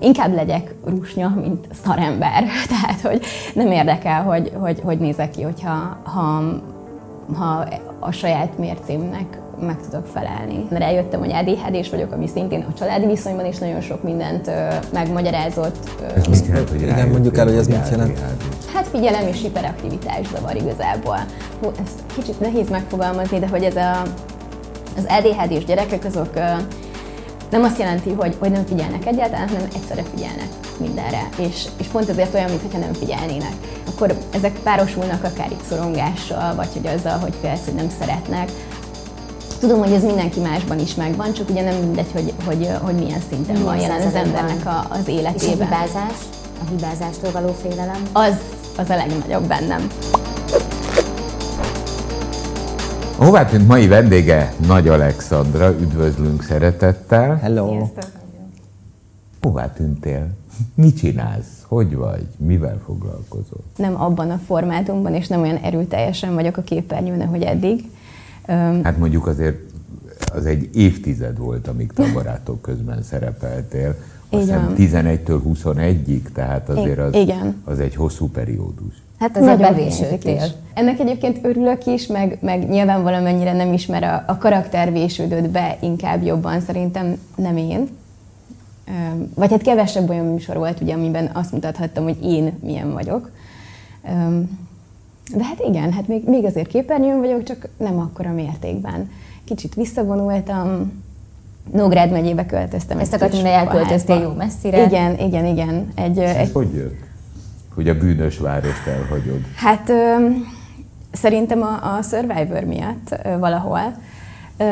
Inkább legyek rusnya, mint szarember. Tehát, hogy nem érdekel, hogy, hogy, hogy nézek ki, hogyha ha, ha a saját mércémnek meg tudok felelni. Rájöttem, hogy ADHD-s vagyok, ami szintén a családi viszonyban is nagyon sok mindent ö, megmagyarázott. Ez mit jelent, hogy Igen, mondjuk el, hogy ez mit jelent. Hát figyelem és hiperaktivitás zavar igazából. Hú, ezt kicsit nehéz megfogalmazni, de hogy ez a, az ADHD-s gyerekek azok ö, nem azt jelenti, hogy, hogy nem figyelnek egyáltalán, hanem egyszerre figyelnek mindenre. És, és pont ezért olyan, mintha nem figyelnének. Akkor ezek párosulnak akár itt szorongással, vagy hogy azzal, hogy félsz, hogy nem szeretnek. Tudom, hogy ez mindenki másban is megvan, csak ugye nem mindegy, hogy, hogy, hogy milyen szinten Milyen van jelen az embernek a, az És a életében. hibázás? A hibázástól való félelem? Az, az a legnagyobb bennem. Hová tűnt mai vendége Nagy Alexandra, üdvözlünk szeretettel. Hello! Hová tűntél? Mit csinálsz? Hogy vagy? Mivel foglalkozol? Nem abban a formátumban, és nem olyan erőteljesen vagyok a képernyőn, ahogy eddig. Hát mondjuk azért az egy évtized volt, amíg te a barátok közben szerepeltél. Azt hiszem van. 11-től 21-ig, tehát azért az, igen. az egy hosszú periódus. Hát azért Nagyon hiányzik is. Ennek egyébként örülök is, meg, meg nyilván valamennyire nem ismer a, a karakter vésődött be inkább jobban, szerintem nem én. Vagy hát kevesebb olyan műsor volt, ugye, amiben azt mutathattam, hogy én milyen vagyok. De hát igen, hát még, még azért képernyőn vagyok, csak nem akkora mértékben. Kicsit visszavonultam, Nógrád megyébe költöztem. Ezt akartam, hogy elköltöztél jó messzire. Igen, igen, igen. Egy, Ez egy hogy jött? Hogy a bűnös várost elhagyod? Hát ö, szerintem a, a Survivor miatt ö, valahol, ö,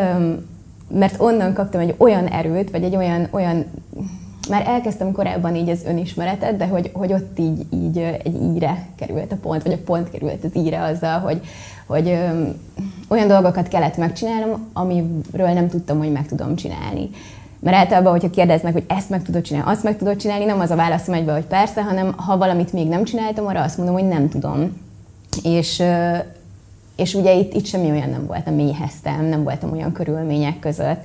mert onnan kaptam egy olyan erőt, vagy egy olyan, olyan már elkezdtem korábban így az önismeretet, de hogy, hogy ott így, így egy íre került a pont, vagy a pont került az íre azzal, hogy, hogy ö, olyan dolgokat kellett megcsinálnom, amiről nem tudtam, hogy meg tudom csinálni. Mert általában, hogyha kérdeznek, hogy ezt meg tudod csinálni, azt meg tudod csinálni, nem az a válaszom egybe, hogy persze, hanem ha valamit még nem csináltam, arra azt mondom, hogy nem tudom. És, és ugye itt, itt semmi olyan nem volt, nem mélyeztem, nem voltam olyan körülmények között,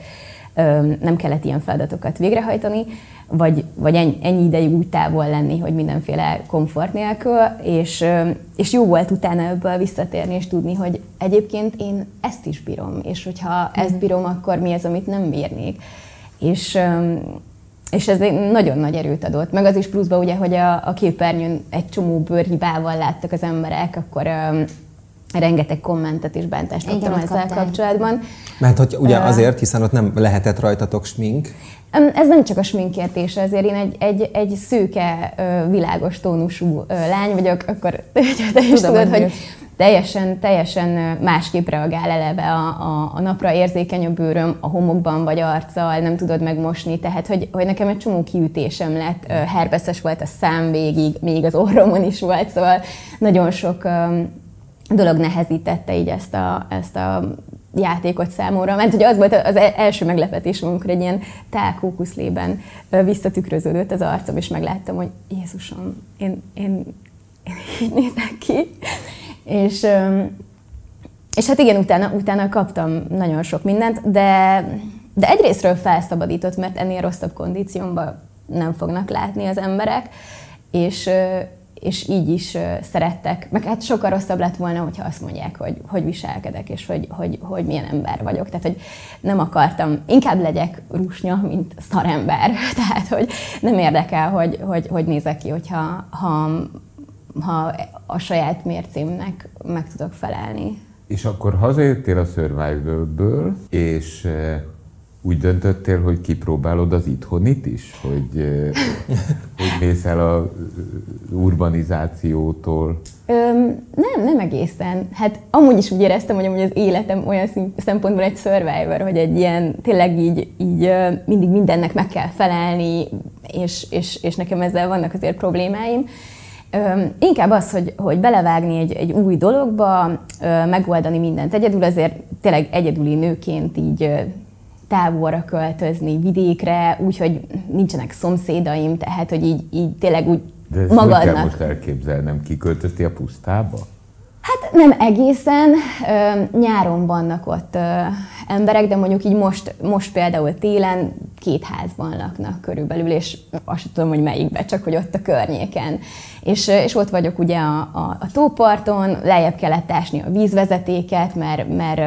nem kellett ilyen feladatokat végrehajtani, vagy, vagy ennyi, ennyi ideig úgy távol lenni, hogy mindenféle komfort nélkül, és, és jó volt utána ebből visszatérni, és tudni, hogy egyébként én ezt is bírom, és hogyha ezt bírom, akkor mi az, amit nem bírnék. És, és ez nagyon nagy erőt adott. Meg az is pluszban ugye, hogy a, a képernyőn egy csomó bőrhibával láttak az emberek, akkor rengeteg kommentet és bántást Igen, kaptam ezzel kaptál. kapcsolatban. Mert hogy ugye azért, hiszen ott nem lehetett rajtatok smink, Ez nem csak a sminkértése, azért én egy, egy, egy szőke, világos tónusú lány vagyok, akkor te is Tudom, tudod, hogy hogy teljesen, teljesen másképp reagál eleve a, a, a napra érzékeny a bőröm, a homokban vagy arccal, nem tudod megmosni, tehát hogy, hogy nekem egy csomó kiütésem lett, herpeszes volt a szám végig, még az orromon is volt, szóval nagyon sok dolog nehezítette így ezt a, ezt a játékot számomra. Mert ugye az volt az e- első meglepetésem, amikor egy ilyen tál kókuszlében visszatükröződött az arcom, és megláttam, hogy Jézusom, én, én, én így nézek ki. És, és hát igen, utána, utána kaptam nagyon sok mindent, de, de egyrésztről felszabadított, mert ennél rosszabb kondíciómban nem fognak látni az emberek, és, és így is szerettek. Meg hát sokkal rosszabb lett volna, hogyha azt mondják, hogy hogy viselkedek, és hogy, hogy, hogy milyen ember vagyok. Tehát, hogy nem akartam, inkább legyek rusnya, mint szarember. Tehát, hogy nem érdekel, hogy, hogy, hogy nézek ki, hogyha ha, ha a saját mércémnek meg tudok felelni. És akkor hazajöttél a Survivor-ből, és eh, úgy döntöttél, hogy kipróbálod az itthonit is? Hogy, eh, hogy mész el a eh, urbanizációtól? Öm, nem, nem egészen. Hát amúgy is úgy éreztem, hogy amúgy az életem olyan szempontból egy survivor, hogy egy ilyen tényleg így, így mindig mindennek meg kell felelni, és, és, és nekem ezzel vannak azért problémáim. Öm, inkább az, hogy, hogy belevágni egy, egy új dologba, ö, megoldani mindent egyedül, azért tényleg egyedüli nőként így ö, távolra költözni, vidékre, úgyhogy nincsenek szomszédaim, tehát hogy így, így tényleg úgy De ezt hogy kell magadnak. most elképzelnem? Kiköltöztél a pusztába? Hát nem egészen. Nyáron vannak ott emberek, de mondjuk így most, most például télen két házban laknak körülbelül, és azt tudom, hogy melyikbe, csak hogy ott a környéken. És, és ott vagyok ugye a, a, a tóparton, lejjebb kellett ásni a vízvezetéket, mert, mert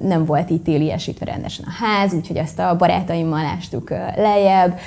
nem volt itt téliesítve rendesen a ház, úgyhogy ezt a barátaimmal ástuk lejjebb.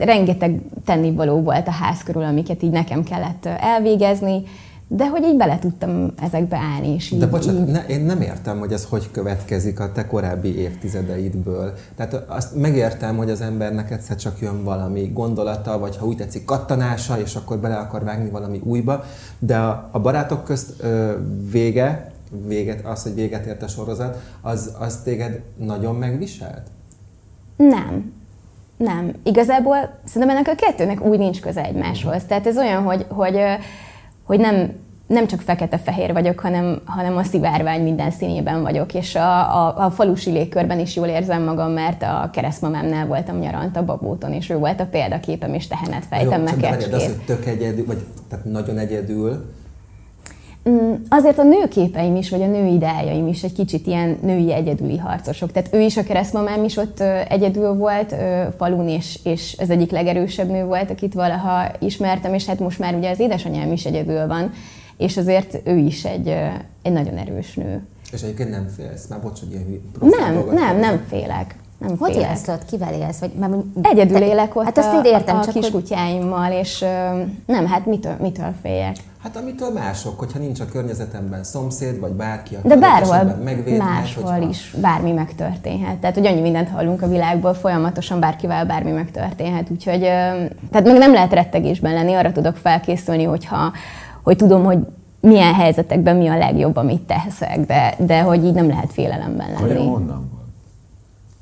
Rengeteg tennivaló volt a ház körül, amiket így nekem kellett elvégezni, de hogy így bele tudtam ezekbe állni. És így, de bocsánat, így... ne, én nem értem, hogy ez hogy következik a te korábbi évtizedeidből. Tehát azt megértem, hogy az embernek egyszer csak jön valami gondolata, vagy ha úgy tetszik, kattanása, és akkor bele akar vágni valami újba, de a, a barátok közt ö, vége, véget, az, hogy véget ért a sorozat, az, az téged nagyon megviselt? Nem. Nem. Igazából szerintem ennek a kettőnek úgy nincs köze egymáshoz. Tehát ez olyan, hogy, hogy, hogy nem, nem csak fekete-fehér vagyok, hanem, hanem a szivárvány minden színében vagyok, és a, a, a falusi légkörben is jól érzem magam, mert a keresztmamámnál voltam nyarant a babóton, és ő volt a példaképem, és tehenet fejtem meg De az, hogy tök egyedül, vagy tehát nagyon egyedül, azért a nőképeim is, vagy a női ideájaim is egy kicsit ilyen női egyedüli harcosok. Tehát ő is, a keresztmamám is ott egyedül volt falun, és, és az egyik legerősebb nő volt, akit valaha ismertem, és hát most már ugye az édesanyám is egyedül van, és azért ő is egy, egy nagyon erős nő. És egyébként nem félsz, már bocs, hogy ilyen Nem, nem, nem félek. Nem hogy élsz ott? Kivel élsz? Vagy, mert, Egyedül te, élek ott hát azt a, értem, a csak kiskutyáimmal, és nem, hát mitől, mitől féljek? Hát amitől mások, hogyha nincs a környezetemben szomszéd, vagy bárki, aki De bárhol máshol hogyha... is bármi megtörténhet. Tehát, hogy annyi mindent hallunk a világból, folyamatosan bárkivel bármi megtörténhet. Úgyhogy, tehát még nem lehet rettegésben lenni, arra tudok felkészülni, hogyha, hogy tudom, hogy milyen helyzetekben mi a legjobb, amit teszek, de, de hogy így nem lehet félelemben lenni. Kaja honnan?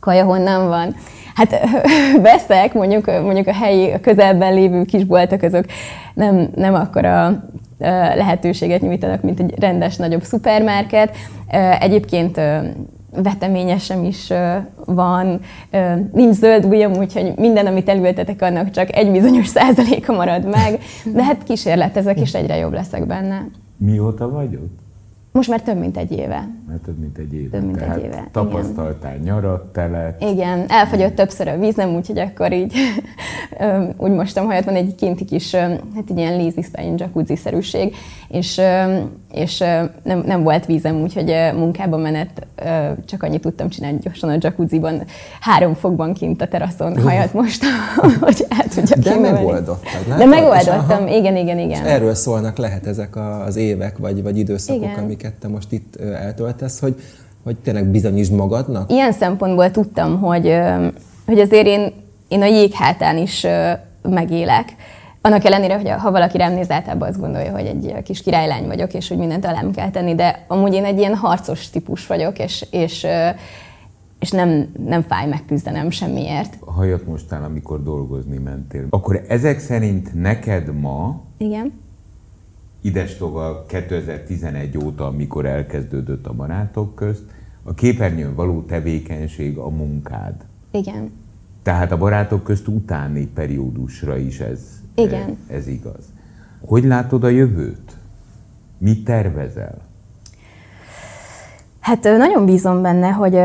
Kaja honnan van? Hát veszek, mondjuk, mondjuk a helyi, a közelben lévő kisboltok, azok nem, nem akkora lehetőséget nyújtanak, mint egy rendes, nagyobb szupermarket. Egyébként veteményesem is van, nincs zöld ujjam, úgyhogy minden, amit elültetek, annak csak egy bizonyos százaléka marad meg, de hát kísérletezek, és egyre jobb leszek benne. Mióta vagy ott? Most már több mint egy éve. Már több mint egy éve. Több mint Tehát egy éve. Tapasztaltál igen. nyarat, telet. Igen, elfogyott többször a vízem, úgyhogy akkor így úgy mostam hajat, van egy kinti kis, hát egy ilyen lazy spine jacuzzi-szerűség, és, és nem, nem, volt vízem, úgyhogy munkában menet csak annyit tudtam csinálni gyorsan a jacuzziban, három fokban kint a teraszon hajat mostam, hogy át tudjak De megoldottad, nem? De megoldottam, igen, igen, igen. És erről szólnak lehet ezek az évek, vagy, vagy időszakok, igen. amiket te most itt eltöltesz, hogy, hogy tényleg bizonyítsd magadnak? Ilyen szempontból tudtam, hogy, hogy azért én, én a jég hátán is megélek. Annak ellenére, hogy ha valaki rám néz, általában azt gondolja, hogy egy kis királylány vagyok, és hogy mindent alám kell tenni, de amúgy én egy ilyen harcos típus vagyok, és, és, és nem, nem fáj megküzdenem semmiért. Hajat mostál, amikor dolgozni mentél. Akkor ezek szerint neked ma Igen idestova 2011 óta, amikor elkezdődött a barátok közt, a képernyőn való tevékenység a munkád. Igen. Tehát a barátok közt utáni periódusra is ez, Igen. ez igaz. Hogy látod a jövőt? Mit tervezel? Hát nagyon bízom benne, hogy,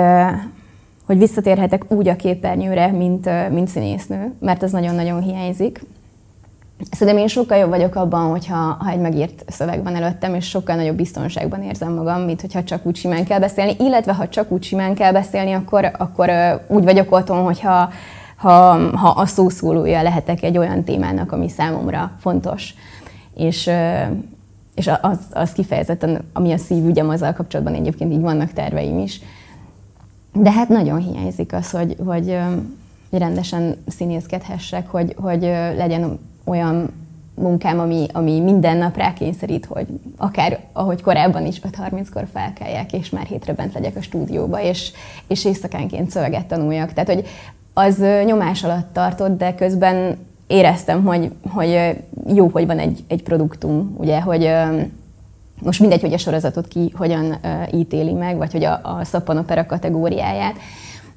hogy visszatérhetek úgy a képernyőre, mint, mint színésznő, mert ez nagyon-nagyon hiányzik. Szerintem én sokkal jobb vagyok abban, hogyha ha egy megírt szöveg van előttem, és sokkal nagyobb biztonságban érzem magam, mint hogyha csak úgy simán kell beszélni. Illetve ha csak úgy simán kell beszélni, akkor, akkor úgy vagyok otthon, hogyha ha, ha a szószólója lehetek egy olyan témának, ami számomra fontos. És, és az, az kifejezetten, ami a szívügyem, azzal kapcsolatban egyébként így vannak terveim is. De hát nagyon hiányzik az, hogy, hogy, rendesen színészkedhessek, hogy, hogy legyen olyan munkám, ami, ami minden nap rákényszerít, hogy akár ahogy korábban is 5.30-kor felkeljek, és már hétre bent legyek a stúdióba, és, és éjszakánként szöveget tanuljak. Tehát, hogy az nyomás alatt tartott, de közben éreztem, hogy, hogy jó, hogy van egy, egy produktum, ugye, hogy most mindegy, hogy a sorozatot ki hogyan ítéli meg, vagy hogy a, a szappanopera kategóriáját,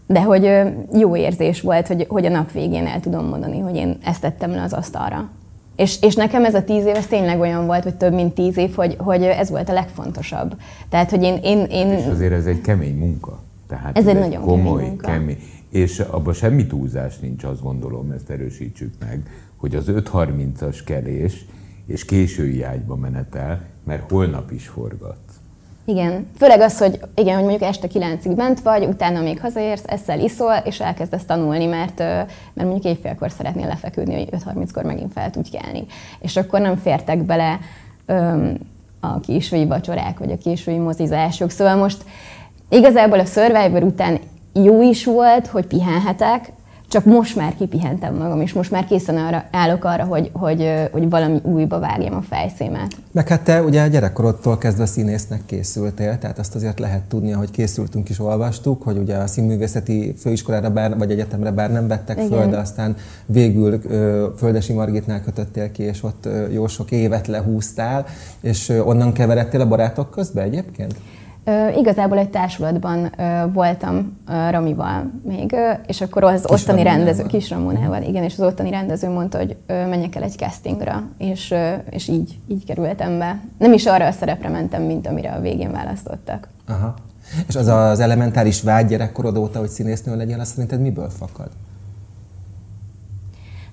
de hogy jó érzés volt, hogy, hogy a nap végén el tudom mondani, hogy én ezt tettem le az asztalra. És, és nekem ez a tíz év, ez tényleg olyan volt, hogy több mint tíz év, hogy, hogy ez volt a legfontosabb. Tehát, hogy én... én, én... És azért ez egy kemény munka. Tehát Ez egy nagyon komoly, kemény munka. kemény. És abban semmi túlzás nincs, azt gondolom, ezt erősítsük meg, hogy az 5.30-as kelés és késői ágyba menetel, mert holnap is forgat. Igen, főleg az, hogy igen, hogy mondjuk este kilencig bent vagy, utána még hazaérsz, eszel, iszol, és elkezdesz tanulni, mert, mert mondjuk éjfélkor szeretnél lefeküdni, hogy 5.30-kor megint fel tudj kelni. És akkor nem fértek bele öm, a késői vacsorák, vagy a késői mozizások. Szóval most igazából a Survivor után jó is volt, hogy pihenhetek, csak most már kipihentem magam, és most már készen arra, állok arra, hogy, hogy, hogy valami újba vágjam a fejszémet. Meg hát te ugye gyerekkorodtól kezdve színésznek készültél, tehát azt azért lehet tudni, hogy készültünk is olvastuk, hogy ugye a színművészeti főiskolára bár, vagy egyetemre bár nem vettek föl, Igen. de aztán végül ö, Földesi Margitnál kötöttél ki, és ott ö, jó sok évet lehúztál, és ö, onnan keveredtél a barátok közbe egyébként? Ö, igazából egy társulatban voltam ö, Ramival még, és akkor az Kis ottani Ramonával. rendező, kis Ramonával, igen, és az ottani rendező mondta, hogy menjek el egy castingra, és, és így, így kerültem be. Nem is arra a szerepre mentem, mint amire a végén választottak. Aha. És az az elementáris vágy gyerekkorod óta, hogy színésznő legyél, azt szerinted miből fakad?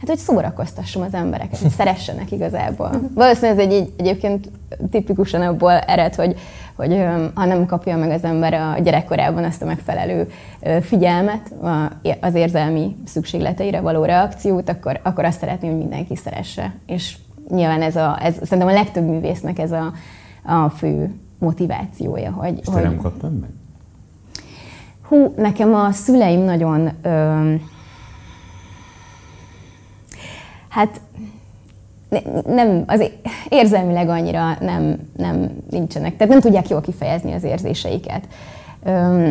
Hát, hogy szórakoztassam az embereket, hogy szeressenek igazából. Valószínűleg ez egy, egy, egyébként tipikusan abból ered, hogy, hogy ha nem kapja meg az ember a gyerekkorában azt a megfelelő figyelmet, az érzelmi szükségleteire való reakciót, akkor, akkor azt szeretném, hogy mindenki szeresse. És nyilván ez, a, ez szerintem a legtöbb művésznek ez a, a fő motivációja, hogy, És te hogy nem kaptad meg? Hú, nekem a szüleim nagyon... Ö, hát ne- nem, az érzelmileg annyira nem, nem nincsenek, tehát nem tudják jól kifejezni az érzéseiket. Ö,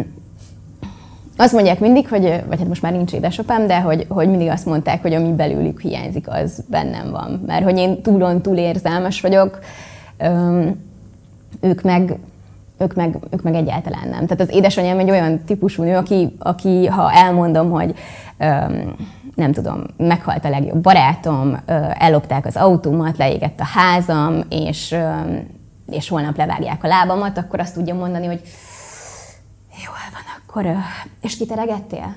azt mondják mindig, hogy, vagy hát most már nincs édesapám, de hogy, hogy mindig azt mondták, hogy ami belőlük hiányzik, az bennem van. Mert hogy én túlon túl érzelmes vagyok, ö, ők meg, ők meg, ők meg egyáltalán nem. Tehát az édesanyám egy olyan típusú nő, aki, aki ha elmondom, hogy öm, nem tudom, meghalt a legjobb barátom, ellopták az autómat, leégett a házam, és, és holnap levágják a lábamat, akkor azt tudja mondani, hogy jól van, akkor, és kiteregettél?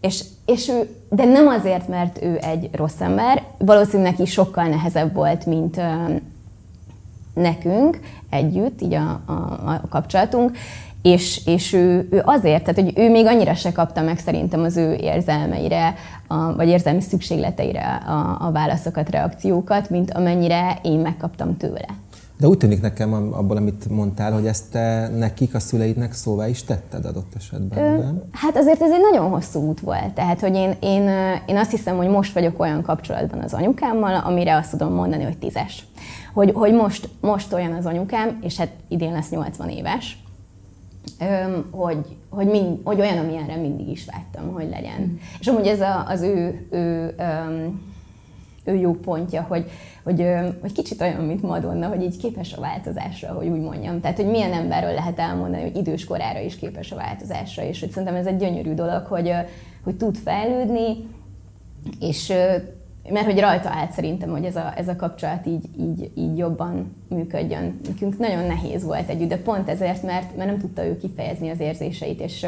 És, és ő, de nem azért, mert ő egy rossz ember, valószínűleg neki sokkal nehezebb volt, mint, nekünk együtt, így a, a, a kapcsolatunk, és, és ő, ő azért, tehát hogy ő még annyira se kapta meg szerintem az ő érzelmeire, a, vagy érzelmi szükségleteire a, a válaszokat, reakciókat, mint amennyire én megkaptam tőle. De úgy tűnik nekem abból, amit mondtál, hogy ezt te nekik, a szüleidnek szóvá is tetted adott esetben, Ö? Hát azért ez egy nagyon hosszú út volt. Tehát, hogy én, én, én azt hiszem, hogy most vagyok olyan kapcsolatban az anyukámmal, amire azt tudom mondani, hogy tízes. Hogy, hogy most, most olyan az anyukám, és hát idén lesz 80 éves, hogy, hogy, mind, hogy olyan, amilyenre mindig is vágytam, hogy legyen. Mm. És amúgy ez a, az ő, ő, öm, ő jó pontja, hogy, hogy, hogy kicsit olyan, mint Madonna, hogy így képes a változásra, hogy úgy mondjam. Tehát, hogy milyen emberről lehet elmondani, hogy idős korára is képes a változásra, és hogy szerintem ez egy gyönyörű dolog, hogy, hogy tud fejlődni, és mert hogy rajta állt szerintem, hogy ez a, ez a kapcsolat így, így, így jobban működjön. Nekünk nagyon nehéz volt együtt, de pont ezért, mert, mert nem tudta ő kifejezni az érzéseit, és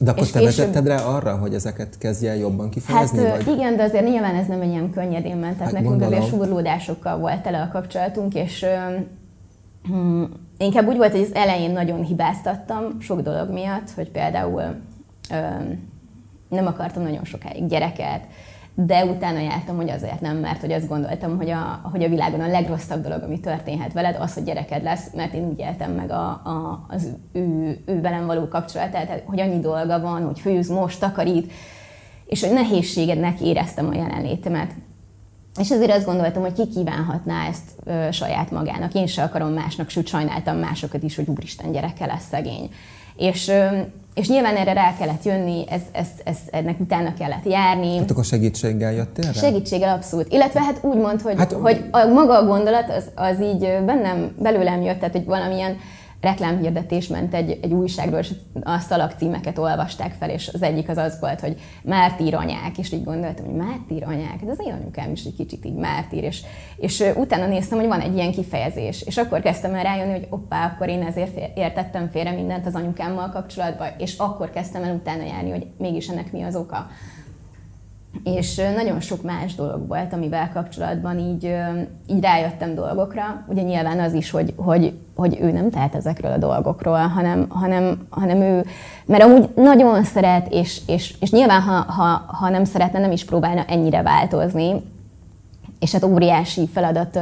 De akkor és te később- vezetted rá arra, hogy ezeket kezdje el jobban Hát kifejezni? ö, vagy? igen, de azért nyilván ez nem egy ilyen könnyedén ment, tehát Hát nekünk gondolom. azért súrlódásokkal volt tele a kapcsolatunk, és ö, hm, inkább úgy volt, hogy az elején nagyon hibáztattam sok dolog miatt, hogy például ö, nem akartam nagyon sokáig gyereket, de utána jártam, hogy azért nem, mert hogy azt gondoltam, hogy a, hogy a világon a legrosszabb dolog, ami történhet veled, az, hogy gyereked lesz, mert én úgy éltem meg a, a, az ő, ő velem való kapcsolatát, hogy annyi dolga van, hogy főz, most, takarít, és hogy nehézségednek éreztem a jelenlétemet. És ezért azt gondoltam, hogy ki kívánhatná ezt ö, saját magának. Én se akarom másnak, sőt sajnáltam másokat is, hogy úristen gyereke lesz szegény. És, és nyilván erre rá kellett jönni, ez, ez, ez, ennek utána kellett járni. Hát akkor segítséggel jöttél rá? Segítséggel abszolút. Illetve hát úgy mond, hogy, hát, hogy a maga a gondolat az, az így bennem, belőlem jött, tehát hogy valamilyen reklámhirdetés ment egy, egy újságról, és a szalagcímeket olvasták fel, és az egyik az az volt, hogy mártír anyák, és így gondoltam, hogy mártír anyák, de az én anyukám is egy kicsit így mártír, és, és utána néztem, hogy van egy ilyen kifejezés, és akkor kezdtem el rájönni, hogy oppá, akkor én ezért értettem félre mindent az anyukámmal kapcsolatban, és akkor kezdtem el utána járni, hogy mégis ennek mi az oka. És nagyon sok más dolog volt, amivel kapcsolatban így, így rájöttem dolgokra. Ugye nyilván az is, hogy, hogy, hogy ő nem tehet ezekről a dolgokról, hanem, hanem, hanem ő, mert amúgy nagyon szeret, és, és, és nyilván ha, ha, ha nem szeretne, nem is próbálna ennyire változni. És hát óriási feladat,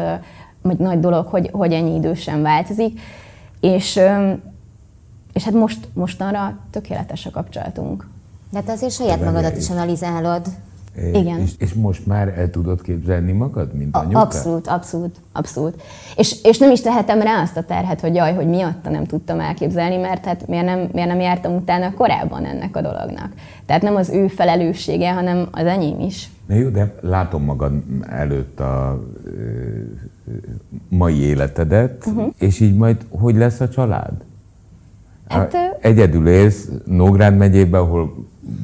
vagy nagy dolog, hogy, hogy ennyi idősen változik. És, és hát most, mostanra tökéletes a kapcsolatunk. De te azért saját magadat is analizálod. Igen. És, és most már el tudod képzelni magad, mint anyuka? Abszolút, abszolút, abszolút. És, és nem is tehetem rá azt a terhet, hogy jaj, hogy miatta nem tudtam elképzelni, mert hát miért nem, miért nem jártam utána korábban ennek a dolognak. Tehát nem az ő felelőssége, hanem az enyém is. Na jó, de látom magad előtt a mai életedet, uh-huh. és így majd hogy lesz a család? Hát, Egyedül élsz Nógrád megyében, ahol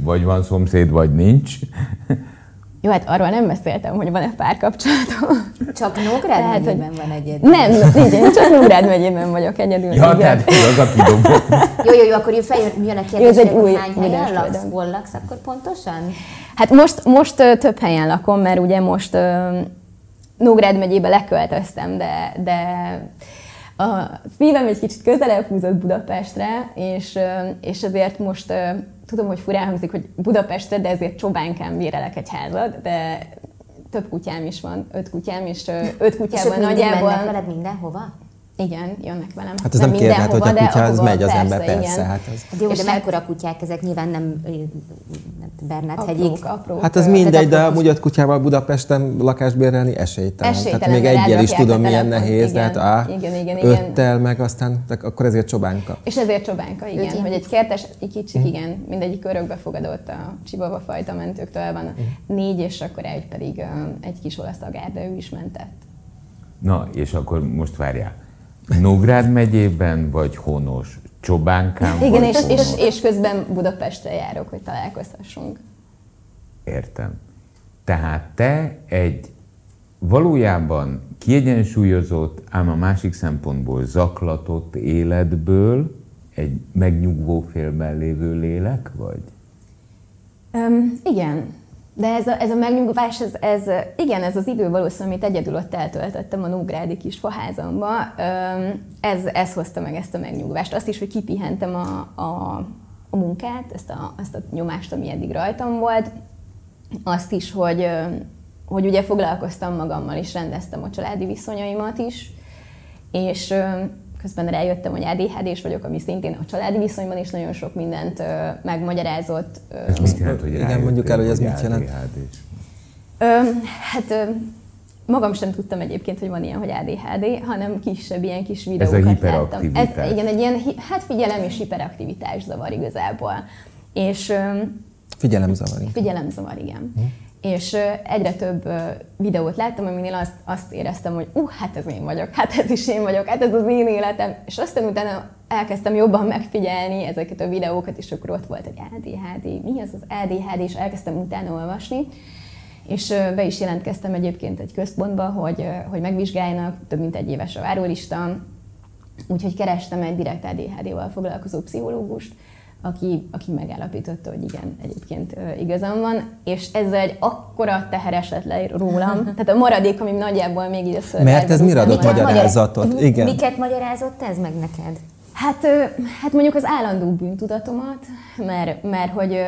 vagy van szomszéd, vagy nincs. Jó, hát arról nem beszéltem, hogy van-e párkapcsolatom. Csak Nógrád tehát, megyében hogy... van egyedül. Nem, nincs, csak Nógrád megyében vagyok egyedül. Ja, igen. tehát az a kidobó. jó, jó, jó, akkor jön, feljön, jön a kérdés, hogy új, hány helyen laksz? Hol laksz akkor pontosan? Hát most, most több helyen lakom, mert ugye most uh, Nógrád megyébe leköltöztem, de, de a szívem egy kicsit közelebb húzott Budapestre, és, és ezért most tudom, hogy furán hangzik, hogy Budapestre, de ezért Csobánkán bérelek egy házat, de több kutyám is van, öt kutyám, és öt kutyában és nagyjából... mennek veled mindenhova? Igen, jönnek velem. Hát ez nem, nem kérdez, hogy a kutya az megy az persze, ember, persze. Igen. Hát ez... Hát jó, és de hát... mekkora kutyák ezek? Nyilván nem Bernát hegyik. Apró, hát az mindegy, de amúgy öt kutyával Budapesten lakást bérelni esélytelen. esélytelen Tehát még egyel is tudom, milyen nehéz, igen, de hát á, igen, igen, igen. öttel meg aztán, akkor ezért csobánka. És ezért csobánka, igen. Hogy egy kertes, egy kicsik, mm. igen, mindegyik örökbe fogadott a csibaba fajta mentőktől van mm. négy, és akkor egy pedig egy kis olasz agár, de ő is mentett. Na, és akkor most várjál Nógrád megyében, vagy Honos? Csobánkán? Igen, és, és, és közben Budapestre járok, hogy találkozhassunk. Értem. Tehát te egy valójában kiegyensúlyozott, ám a másik szempontból zaklatott életből egy megnyugvó félben lévő lélek vagy? Um, igen, de ez a, ez a megnyugvás, ez, ez, igen, ez az idő valószínűleg, amit egyedül ott eltöltöttem a Nógrádi kis faházamba, ez, ez hozta meg ezt a megnyugvást. Azt is, hogy kipihentem a, a, a munkát, ezt a, ezt a nyomást, ami eddig rajtam volt. Azt is, hogy, hogy ugye foglalkoztam magammal, és rendeztem a családi viszonyaimat is, és közben rájöttem, hogy ADHD-s vagyok, ami szintén a családi viszonyban is nagyon sok mindent ö, megmagyarázott. Ö, ez mit jelent, hogy Igen, mondjuk el, hogy ez mit jelent? Ö, hát ö, magam sem tudtam egyébként, hogy van ilyen, hogy ADHD, hanem kisebb ilyen kis videókat Ez a hiperaktivitás. láttam. Ez, igen, egy ilyen, hát figyelem és hiperaktivitás zavar igazából. És, ö, figyelemzavar. Figyelemzavar, igen. Hm és egyre több videót láttam, aminél azt, azt éreztem, hogy uh, hát ez én vagyok, hát ez is én vagyok, hát ez az én életem, és aztán utána elkezdtem jobban megfigyelni ezeket a videókat, és akkor ott volt egy ADHD, mi az az ADHD, és elkezdtem utána olvasni, és be is jelentkeztem egyébként egy központba, hogy, hogy megvizsgáljanak, több mint egy éves a várólista, úgyhogy kerestem egy direkt ADHD-val foglalkozó pszichológust, aki, aki megállapította, hogy igen, egyébként igazam van, és ezzel egy akkora teher esett le rólam, tehát a maradék, ami nagyjából még így a Mert ez mire adott magyarázatot? Magyar... Igen. Miket magyarázott ez meg neked? Hát, hát mondjuk az állandó bűntudatomat, mert, mert hogy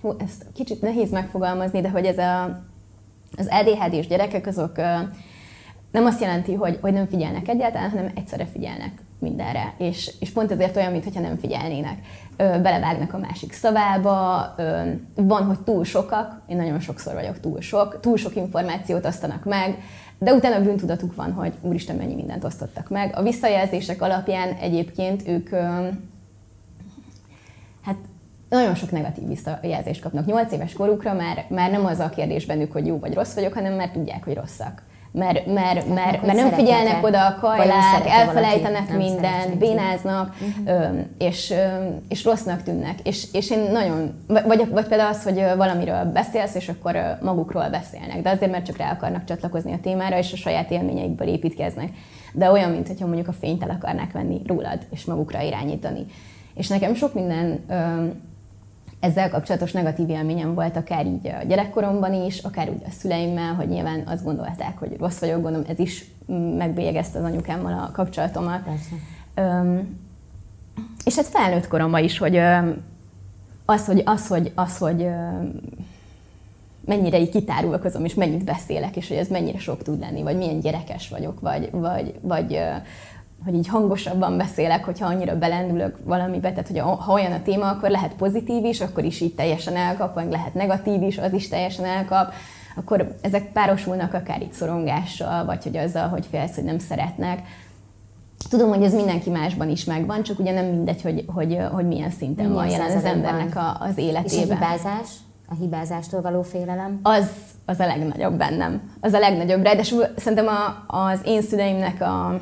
hú, ezt kicsit nehéz megfogalmazni, de hogy ez a, az ADHD-s gyerekek azok nem azt jelenti, hogy, hogy nem figyelnek egyáltalán, hanem egyszerre figyelnek mindenre. És, és pont ezért olyan, mintha nem figyelnének. Ö, belevágnak a másik szavába, ö, van, hogy túl sokak, én nagyon sokszor vagyok túl sok, túl sok információt osztanak meg, de utána bűntudatuk van, hogy úristen, mennyi mindent osztottak meg. A visszajelzések alapján egyébként ők ö, hát nagyon sok negatív visszajelzést kapnak. Nyolc éves korukra már, már nem az a kérdés bennük, hogy jó vagy rossz vagyok, hanem már tudják, hogy rosszak mert, mert, mert, mert nem figyelnek oda a kajlák, elfelejtenek mindent, bénáznak, uh-huh. és, és rossznak tűnnek. És, és én nagyon, vagy, vagy például az, hogy valamiről beszélsz, és akkor magukról beszélnek, de azért, mert csak rá akarnak csatlakozni a témára, és a saját élményeikből építkeznek. De olyan, mintha mondjuk a fényt el akarnák venni rólad, és magukra irányítani. És nekem sok minden ezzel kapcsolatos negatív élményem volt akár így a gyerekkoromban is, akár úgy a szüleimmel, hogy nyilván azt gondolták, hogy rossz vagyok, gondolom ez is megbélyegezte az anyukámmal a kapcsolatomat. Persze. Öm, és hát felnőtt koromban is, hogy öm, az, hogy, az, hogy, az, hogy öm, mennyire így kitárulkozom, és mennyit beszélek, és hogy ez mennyire sok tud lenni, vagy milyen gyerekes vagyok, vagy, vagy, vagy hogy így hangosabban beszélek, hogyha annyira belendülök valamibe, tehát hogy ha olyan a téma, akkor lehet pozitív is, akkor is így teljesen elkap, vagy lehet negatív is, az is teljesen elkap, akkor ezek párosulnak akár itt szorongással, vagy hogy azzal, hogy félsz, hogy nem szeretnek. Tudom, hogy ez mindenki másban is megvan, csak ugye nem mindegy, hogy, hogy, hogy milyen szinten milyen van jelen az embernek a, az életében. És a hibázás? A hibázástól való félelem? Az, az a legnagyobb bennem. Az a legnagyobb. Ráadásul szerintem a, az én szüleimnek a,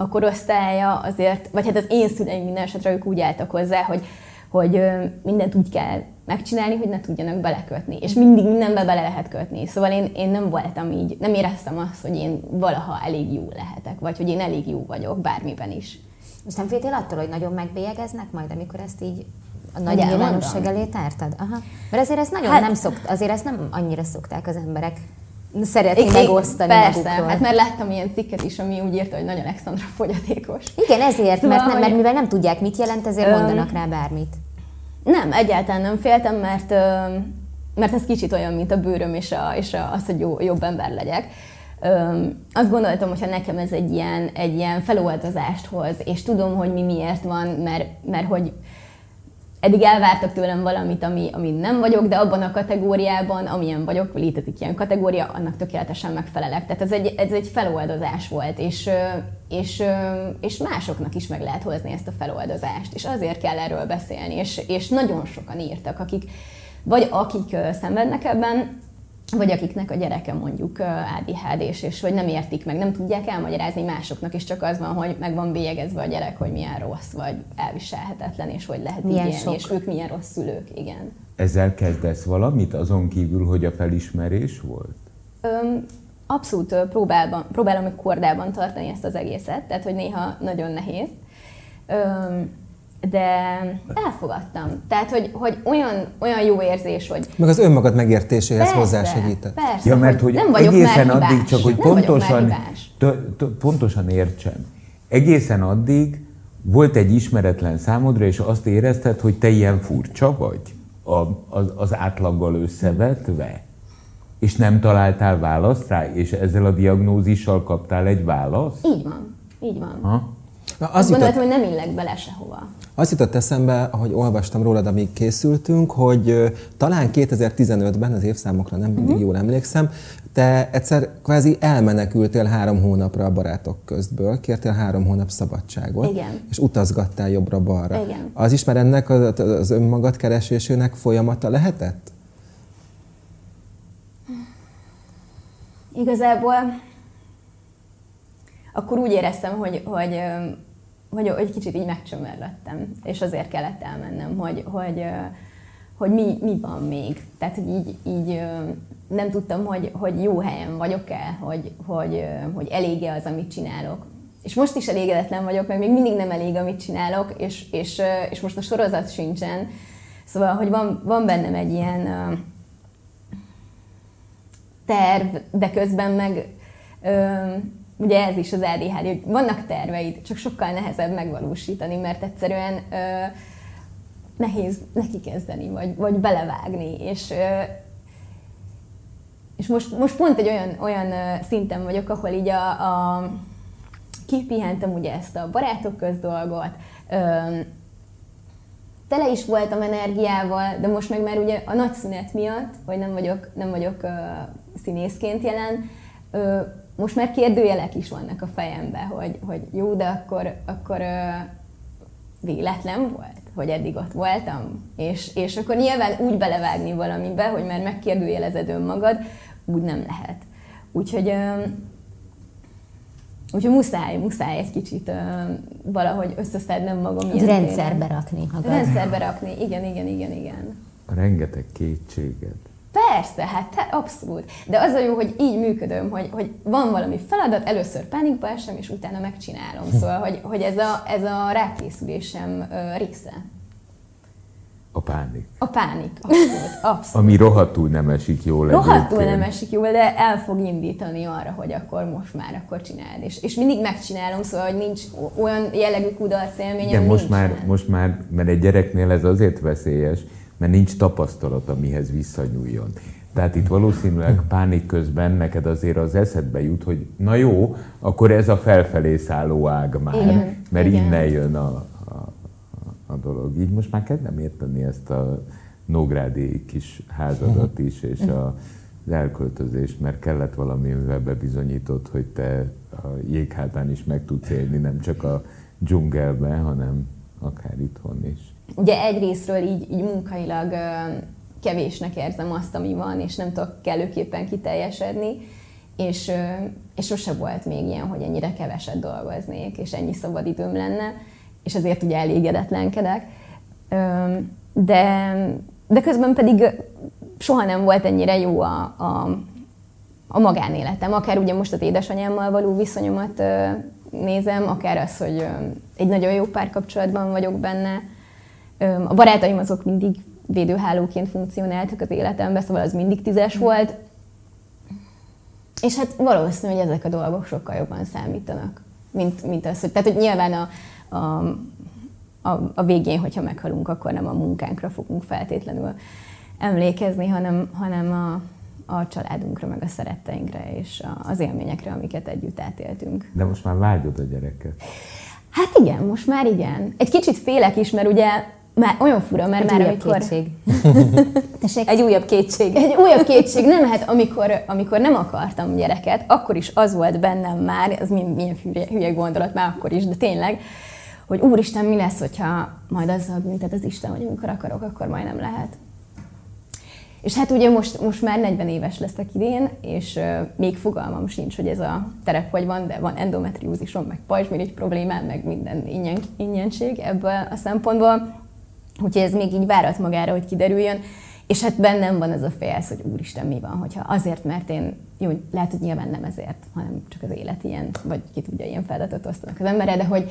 a korosztálya azért, vagy hát az én szüleim minden esetre ők úgy álltak hozzá, hogy, hogy mindent úgy kell megcsinálni, hogy ne tudjanak belekötni. És mindig mindenbe bele lehet kötni. Szóval én, én nem voltam így, nem éreztem azt, hogy én valaha elég jó lehetek, vagy hogy én elég jó vagyok bármiben is. És nem féltél attól, hogy nagyon megbélyegeznek majd, amikor ezt így a nagy nyilvánosság elé tártad? Aha. Mert azért ezt nagyon hát, nem szokt, azért ezt nem annyira szokták az emberek szeretni én, megosztani Persze, magukról. hát mert láttam ilyen cikket is, ami úgy írta, hogy nagy Alexandra fogyatékos. Igen, ezért, szóval, mert, nem, mert mivel nem tudják, mit jelent, ezért öm, mondanak rá bármit. Nem, egyáltalán nem féltem, mert, mert ez kicsit olyan, mint a bőröm és, a, és a, az, hogy jó, jobb ember legyek. Öm, azt gondoltam, hogy ha nekem ez egy ilyen, egy ilyen feloldozást hoz, és tudom, hogy mi miért van, mert, mert hogy eddig elvártak tőlem valamit, ami, ami nem vagyok, de abban a kategóriában, amilyen vagyok, létezik ilyen kategória, annak tökéletesen megfelelek. Tehát ez egy, ez egy feloldozás volt, és, és, és másoknak is meg lehet hozni ezt a feloldozást, és azért kell erről beszélni, és, és nagyon sokan írtak, akik vagy akik szenvednek ebben, vagy akiknek a gyereke mondjuk ADHD-s, és hogy nem értik meg, nem tudják elmagyarázni másoknak, és csak az van, hogy meg van bélyegezve a gyerek, hogy milyen rossz, vagy elviselhetetlen, és hogy lehet milyen így élni, és ők milyen rossz szülők, igen. Ezzel kezdesz valamit, azon kívül, hogy a felismerés volt? Öm, abszolút próbálban, próbálom egy kordában tartani ezt az egészet, tehát hogy néha nagyon nehéz. Öm, de elfogadtam. Tehát, hogy, hogy olyan, olyan jó érzés, hogy... Meg az önmagad megértéséhez hozzásegített. Persze, ja, mert hogy nem vagyok egészen már addig, csak hogy nem pontosan, t- t- pontosan értsem. Egészen addig volt egy ismeretlen számodra, és azt érezted, hogy te ilyen furcsa vagy a, az, az átlaggal összevetve, és nem találtál választ rá, és ezzel a diagnózissal kaptál egy választ? Így van, így van. Ha? Na, az Azt gondoltam, hogy nem illek bele sehova. Az jutott eszembe, ahogy olvastam rólad, amíg készültünk, hogy talán 2015-ben, az évszámokra nem mindig uh-huh. jól emlékszem, te egyszer kvázi elmenekültél három hónapra a barátok közből, kértél három hónap szabadságot, Igen. és utazgattál jobbra-balra. Igen. Az is már ennek az, az önmagad keresésének folyamata lehetett? Igazából akkor úgy éreztem, hogy, hogy, hogy, hogy kicsit így megcsömörlöttem, és azért kellett elmennem, hogy, hogy, hogy mi, mi van még. Tehát, hogy így, így nem tudtam, hogy, hogy jó helyen vagyok-e, hogy, hogy, hogy elég-e az, amit csinálok. És most is elégedetlen vagyok, meg még mindig nem elég, amit csinálok, és, és, és most a sorozat sincsen. Szóval, hogy van, van bennem egy ilyen terv, de közben meg ugye ez is az ADHD, hogy vannak terveid, csak sokkal nehezebb megvalósítani, mert egyszerűen ö, nehéz neki kezdeni, vagy, vagy belevágni, és ö, és most, most pont egy olyan, olyan szinten vagyok, ahol így a, a kipihentem ugye ezt a barátok köz dolgot, ö, tele is voltam energiával, de most meg már ugye a nagy szünet miatt, hogy nem vagyok, nem vagyok ö, színészként jelen, ö, most már kérdőjelek is vannak a fejemben, hogy, hogy jó, de akkor, akkor véletlen volt, hogy eddig ott voltam, és, és akkor nyilván úgy belevágni valamibe, hogy már megkérdőjelezed önmagad, úgy nem lehet. Úgyhogy Úgyhogy muszáj, muszáj egy kicsit valahogy összeszednem magam. Ilyen rendszerbe rakni magad. Rendszerbe rakni, igen, igen, igen, igen. Rengeteg kétséged. Persze, hát te, abszolút. De az a jó, hogy így működöm, hogy, hogy van valami feladat, először pánikba esem, és utána megcsinálom. Szóval, hogy, hogy ez, a, ez a rákészülésem része. A pánik. A pánik, abszolút. abszolút. Ami rohadtul nem esik jól. Rohadtul nem esik jól, de el fog indítani arra, hogy akkor most már akkor csináld. És, és mindig megcsinálom, szóval, hogy nincs olyan jellegű kudarc élményem. De most már, most már, mert egy gyereknél ez azért veszélyes, mert nincs tapasztalat, amihez visszanyúljon. Tehát itt valószínűleg pánik közben neked azért az eszedbe jut, hogy na jó, akkor ez a felfelé szálló ág már, igen, mert igen. innen jön a, a, a dolog. Így most már kezdem érteni ezt a Nógrádi kis házadat is, és a, az elköltözést, mert kellett valami, amivel bebizonyított, hogy te a jéghátán is meg tudsz élni, nem csak a dzsungelben, hanem akár itthon is. Ugye egyrésztről így, így munkailag kevésnek érzem azt, ami van, és nem tudok kellőképpen kiteljesedni, és, és sose volt még ilyen, hogy ennyire keveset dolgoznék, és ennyi szabadidőm lenne, és ezért ugye elégedetlenkedek. De, de közben pedig soha nem volt ennyire jó a, a, a magánéletem, akár ugye most az édesanyámmal való viszonyomat nézem, akár az, hogy egy nagyon jó párkapcsolatban vagyok benne, a barátaim azok mindig védőhálóként funkcionáltak az életemben, szóval az mindig tízes volt. És hát valószínű, hogy ezek a dolgok sokkal jobban számítanak, mint, mint az, hogy, tehát hogy nyilván a, a, a, a végén, hogyha meghalunk, akkor nem a munkánkra fogunk feltétlenül emlékezni, hanem, hanem a, a családunkra, meg a szeretteinkre és az élményekre, amiket együtt átéltünk. De most már vágyod a gyereket. Hát igen, most már igen. Egy kicsit félek is, mert ugye már olyan fura, mert egy már amikor... Kétség. egy újabb kétség. Egy újabb kétség. Nem, hát amikor, amikor nem akartam gyereket, akkor is az volt bennem már, az milyen hülye, hülye gondolat már akkor is, de tényleg, hogy úristen, mi lesz, hogyha majd azzal büntet az Isten, hogy amikor akarok, akkor majd nem lehet. És hát ugye most, most már 40 éves leszek idén, és uh, még fogalmam sincs, hogy ez a terep hogy van, de van endometriózisom, meg pajzsmirigy problémám, meg minden ingyen, ingyenség ebből a szempontból. Úgyhogy ez még így várat magára, hogy kiderüljön. És hát bennem van ez a félsz, hogy úristen, mi van, hogyha azért, mert én, jó, lehet, hogy nyilván nem ezért, hanem csak az élet ilyen, vagy ki tudja, ilyen feladatot osztanak az emberre, de hogy,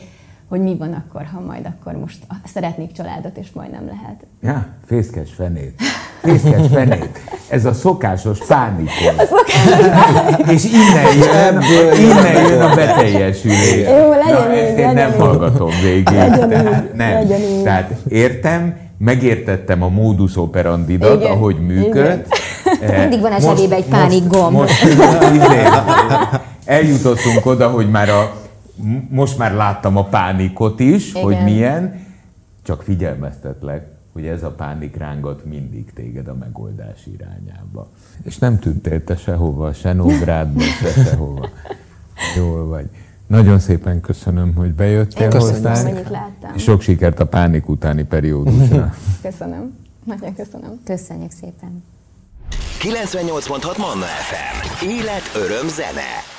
hogy mi van akkor, ha majd akkor most szeretnék családot, és majd nem lehet. Ja, fészkes fenét. Fészkes fenét. Ez a szokásos pánik. A szokásos pánik. És innen jön, innen jön a beteljesülés. Jó, legyen Na, így, ezt én nem így. hallgatom végig. Legyen tehát, így, nem. Legyen így. Tehát értem, megértettem a modus operandidat, Igen. ahogy működ. Mindig van a zsebébe egy pánik gomb. Most, most izé, eljutottunk oda, hogy már a most már láttam a pánikot is, Igen. hogy milyen, csak figyelmeztetlek, hogy ez a pánik rángat mindig téged a megoldás irányába. És nem tűntél te sehova, se Nógrádba, se sehova. Jól vagy. Nagyon szépen köszönöm, hogy bejöttél hozzánk. És sok sikert a pánik utáni periódusra. köszönöm. Nagyon köszönöm. Köszönjük szépen. 98.6 Manna FM. Élet, öröm, zene.